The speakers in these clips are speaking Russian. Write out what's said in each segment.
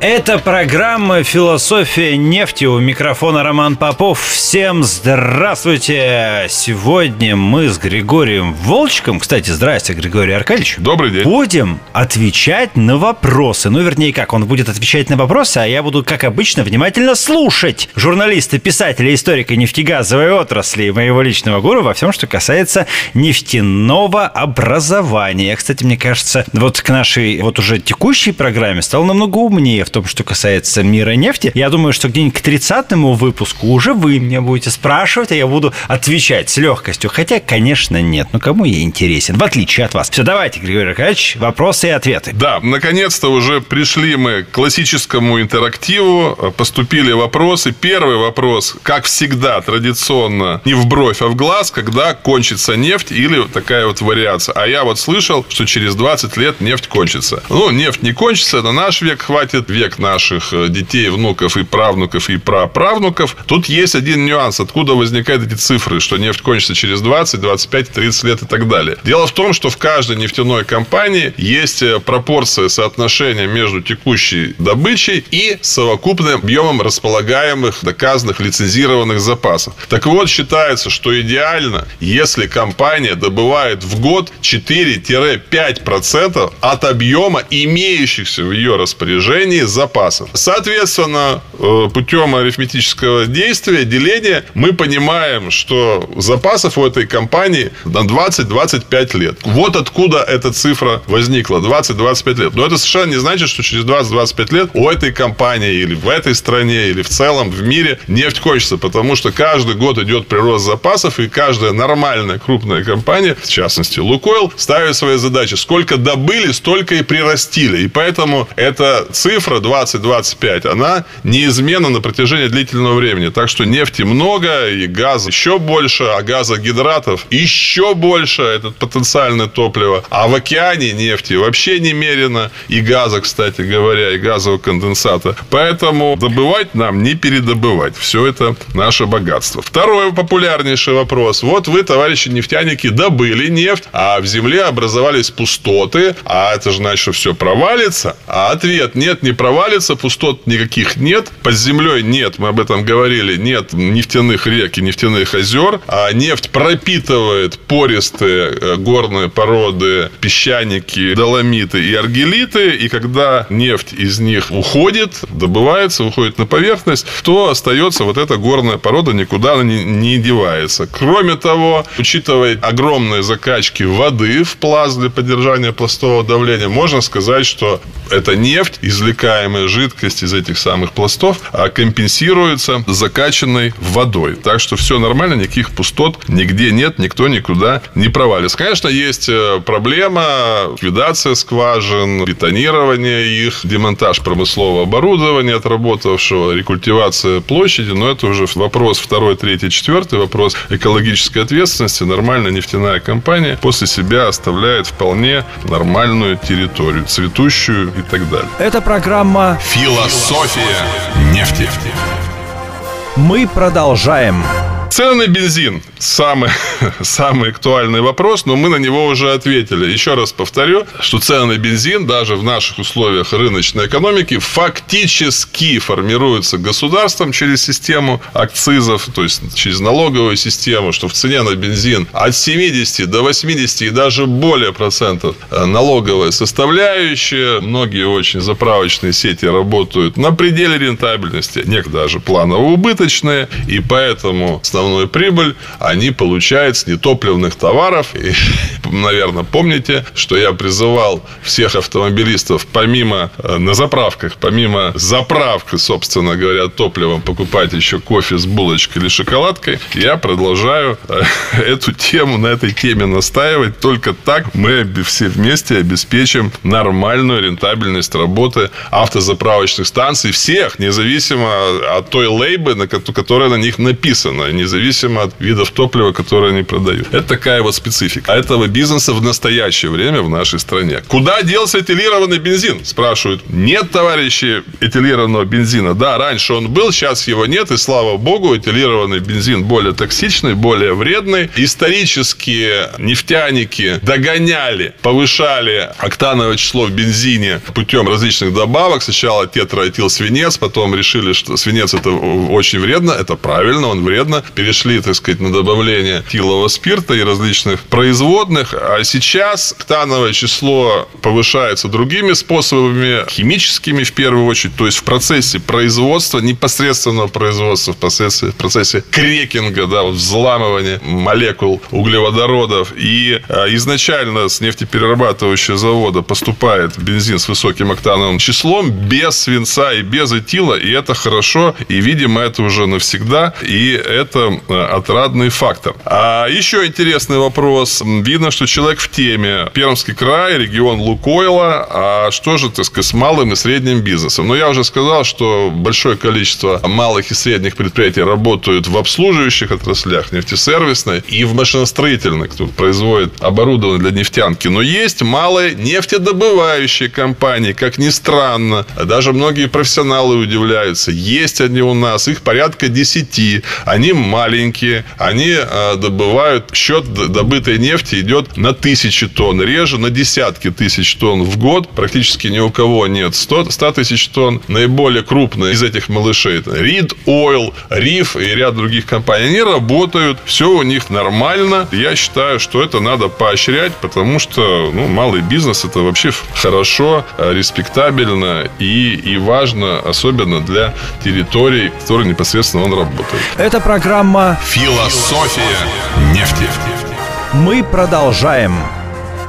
это программа «Философия нефти». У микрофона Роман Попов. Всем здравствуйте! Сегодня мы с Григорием Волчком, кстати, здрасте, Григорий Аркадьевич. Добрый день. Будем отвечать на вопросы. Ну, вернее, как, он будет отвечать на вопросы, а я буду, как обычно, внимательно слушать журналиста, писателя, историка нефтегазовой отрасли и моего личного гуру во всем, что касается нефтяного образования. Кстати, мне кажется, вот к нашей вот уже текущей программе стал намного умнее в том, что касается мира нефти. Я думаю, что где-нибудь к 30-му выпуску уже вы меня будете спрашивать, а я буду отвечать с легкостью. Хотя, конечно, нет. Ну, кому я интересен? В отличие от вас. Все, давайте, Григорий Аркадьевич, вопросы и ответы. Да, наконец-то уже пришли мы к классическому интерактиву. Поступили вопросы. Первый вопрос, как всегда, традиционно, не в бровь, а в глаз, когда кончится нефть или такая вот вариация. А я вот слышал, что через 20 лет нефть кончится. Ну, нефть не кончится, на наш век хватит век наших э, детей, внуков и правнуков и праправнуков. Тут есть один нюанс, откуда возникают эти цифры, что нефть кончится через 20, 25, 30 лет и так далее. Дело в том, что в каждой нефтяной компании есть э, пропорция соотношения между текущей добычей и совокупным объемом располагаемых, доказанных, лицензированных запасов. Так вот, считается, что идеально, если компания добывает в год 4-5% от объема имеющихся в ее распоряжении запасов. Соответственно, э, путем арифметического действия, деления, мы понимаем, что запасов у этой компании на 20-25 лет. Вот откуда эта цифра возникла. 20-25 лет. Но это совершенно не значит, что через 20-25 лет у этой компании или в этой стране, или в целом в мире нефть кончится. Потому что каждый год идет прирост запасов, и каждая нормальная крупная компания, в частности Лукойл, ставит свои задачи. Сколько добыли, столько и прирастили. И поэтому эта цифра 20-25, она неизменна на протяжении длительного времени. Так что нефти много, и газа еще больше, а газогидратов еще больше, это потенциальное топливо. А в океане нефти вообще немерено, и газа, кстати говоря, и газового конденсата. Поэтому добывать нам не передобывать. Все это наше богатство. Второй популярнейший вопрос. Вот вы, товарищи нефтяники, добыли нефть, а в земле образовались пустоты, а это же значит, что все провалится. А ответ нет, не провалится пустот никаких нет, под землей нет, мы об этом говорили, нет нефтяных рек и нефтяных озер, а нефть пропитывает пористые э, горные породы, песчаники, доломиты и аргелиты, и когда нефть из них уходит, добывается, уходит на поверхность, то остается вот эта горная порода, никуда она не, не девается. Кроме того, учитывая огромные закачки воды в пласт для поддержания пластового давления, можно сказать, что эта нефть, извлекаемая получаемая жидкость из этих самых пластов а компенсируется закачанной водой. Так что все нормально, никаких пустот нигде нет, никто никуда не провалится. Конечно, есть э, проблема ликвидация скважин, бетонирование их, демонтаж промыслового оборудования отработавшего, рекультивация площади, но это уже вопрос второй, третий, четвертый, вопрос экологической ответственности. Нормальная нефтяная компания после себя оставляет вполне нормальную территорию, цветущую и так далее. Это программа Программа «Философия нефти». Мы продолжаем. Цены на бензин самый, самый актуальный вопрос, но мы на него уже ответили. Еще раз повторю, что цены на бензин даже в наших условиях рыночной экономики фактически формируются государством через систему акцизов, то есть через налоговую систему, что в цене на бензин от 70 до 80 и даже более процентов э, налоговая составляющая. Многие очень заправочные сети работают на пределе рентабельности, некоторые даже планово убыточные, и поэтому с основную прибыль они получают с нетопливных товаров. И, наверное, помните, что я призывал всех автомобилистов помимо э, на заправках, помимо заправки, собственно говоря, топливом покупать еще кофе с булочкой или шоколадкой, я продолжаю э, эту тему, на этой теме настаивать. Только так мы все вместе обеспечим нормальную рентабельность работы автозаправочных станций всех, независимо от той лейбы, которая на них написана, независимо от видов топлива, которые они продают. Это такая вот специфика этого бизнеса в настоящее время в нашей стране. Куда делся этилированный бензин? Спрашивают. Нет, товарищи, этилированного бензина. Да, раньше он был, сейчас его нет, и слава богу, этилированный бензин более токсичный, более вредный. Исторические нефтяники догоняли, повышали октановое число в бензине путем различных добавок. Сначала тетраэтилсвинец, потом решили, что свинец это очень вредно. Это правильно, он вредно. Перешли, так сказать, на добавление тилового спирта и различных производных. А сейчас октановое число повышается другими способами, химическими в первую очередь, то есть в процессе производства, непосредственного производства, в процессе, в процессе крекинга, да, взламывания молекул углеводородов. И а, изначально с нефтеперерабатывающего завода поступает бензин с высоким октановым числом, без свинца и без этила, и это хорошо, и, видимо, это уже навсегда, и это а, отрадный фактор. А еще интересный вопрос. Видно, что человек в теме. Пермский край, регион Лукойла, а что же, так сказать, с малым и средним бизнесом? Ну, я уже сказал, что большое количество малых и средних предприятий работают в обслуживающих отраслях, нефтесервисной и в машиностроительных, кто производит оборудование для нефтянки. Но есть малые нефтедобывающие компании, как ни странно. Даже многие профессионалы удивляются. Есть они у нас, их порядка 10. Они маленькие, они э, добывают, счет добытой нефти идет на тысячи тонн, реже на десятки тысяч тонн в год. Практически ни у кого нет 100, 100 тысяч тонн. Наиболее крупные из этих малышей Reed Oil, Риф и ряд других компаний. Они работают, все у них нормально. Я считаю, что это надо поощрять, потому что ну, малый бизнес это вообще хорошо, респектабельно и, и важно, особенно для территорий, в которых непосредственно он работает. Это программа «Философия нефти». Мы продолжаем.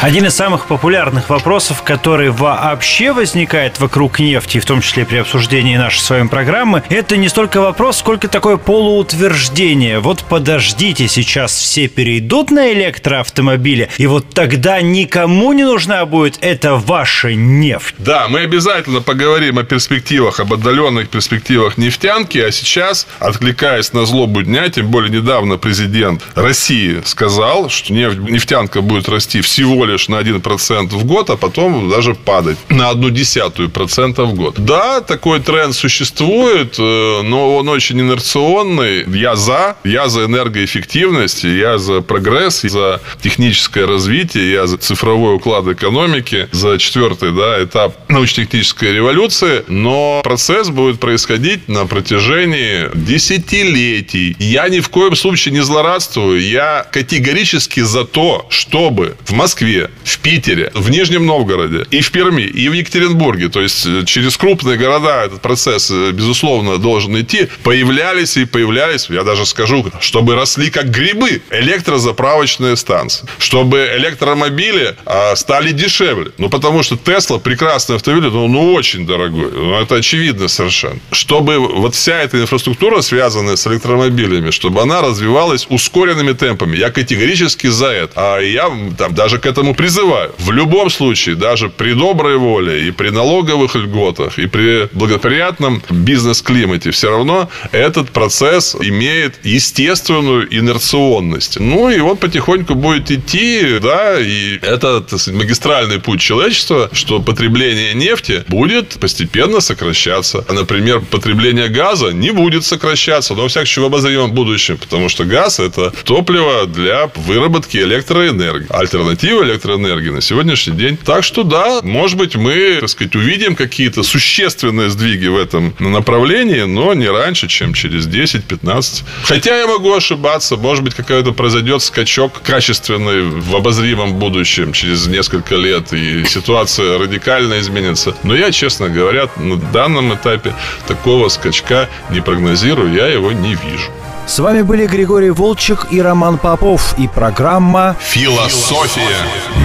Один из самых популярных вопросов, который вообще возникает вокруг нефти, в том числе при обсуждении нашей с вами программы, это не столько вопрос, сколько такое полуутверждение. Вот подождите, сейчас все перейдут на электроавтомобили, и вот тогда никому не нужна будет эта ваша нефть. Да, мы обязательно поговорим о перспективах, об отдаленных перспективах нефтянки, а сейчас, откликаясь на злобу дня, тем более недавно президент России сказал, что нефть, нефтянка будет расти всего лишь на 1% в год, а потом даже падать на одну десятую процента в год. Да, такой тренд существует, э, но он очень инерционный. Я за. Я за энергоэффективность, я за прогресс, за техническое развитие, я за цифровой уклад экономики, за четвертый да, этап научно-технической революции. Но процесс будет происходить на протяжении десятилетий. Я ни в коем случае не злорадствую. Я категорически за то, чтобы в Москве Москве, в Питере, в Нижнем Новгороде, и в Перми, и в Екатеринбурге, то есть э, через крупные города этот процесс, э, безусловно, должен идти, появлялись и появлялись, я даже скажу, чтобы росли как грибы электрозаправочные станции, чтобы электромобили а, стали дешевле. Ну, потому что Тесла прекрасный автомобиль, но ну, очень дорогой. Ну, это очевидно совершенно. Чтобы вот вся эта инфраструктура, связанная с электромобилями, чтобы она развивалась ускоренными темпами. Я категорически за это. А я там даже к этому призываю. В любом случае, даже при доброй воле и при налоговых льготах, и при благоприятном бизнес-климате, все равно этот процесс имеет естественную инерционность. Ну, и он потихоньку будет идти, да, и это сказать, магистральный путь человечества, что потребление нефти будет постепенно сокращаться. Например, потребление газа не будет сокращаться, но, во всяком случае, в обозримом будущем, потому что газ – это топливо для выработки электроэнергии. Альтернатива электроэнергии на сегодняшний день. Так что да, может быть, мы, так сказать, увидим какие-то существенные сдвиги в этом направлении, но не раньше, чем через 10-15. Хотя я могу ошибаться, может быть, какой-то произойдет скачок качественный в обозримом будущем через несколько лет, и ситуация радикально изменится. Но я, честно говоря, на данном этапе такого скачка не прогнозирую, я его не вижу. С вами были Григорий Волчек и Роман Попов и программа «Философия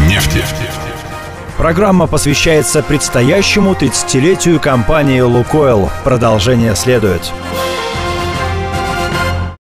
нефти». Программа посвящается предстоящему 30-летию компании «Лукойл». Продолжение следует.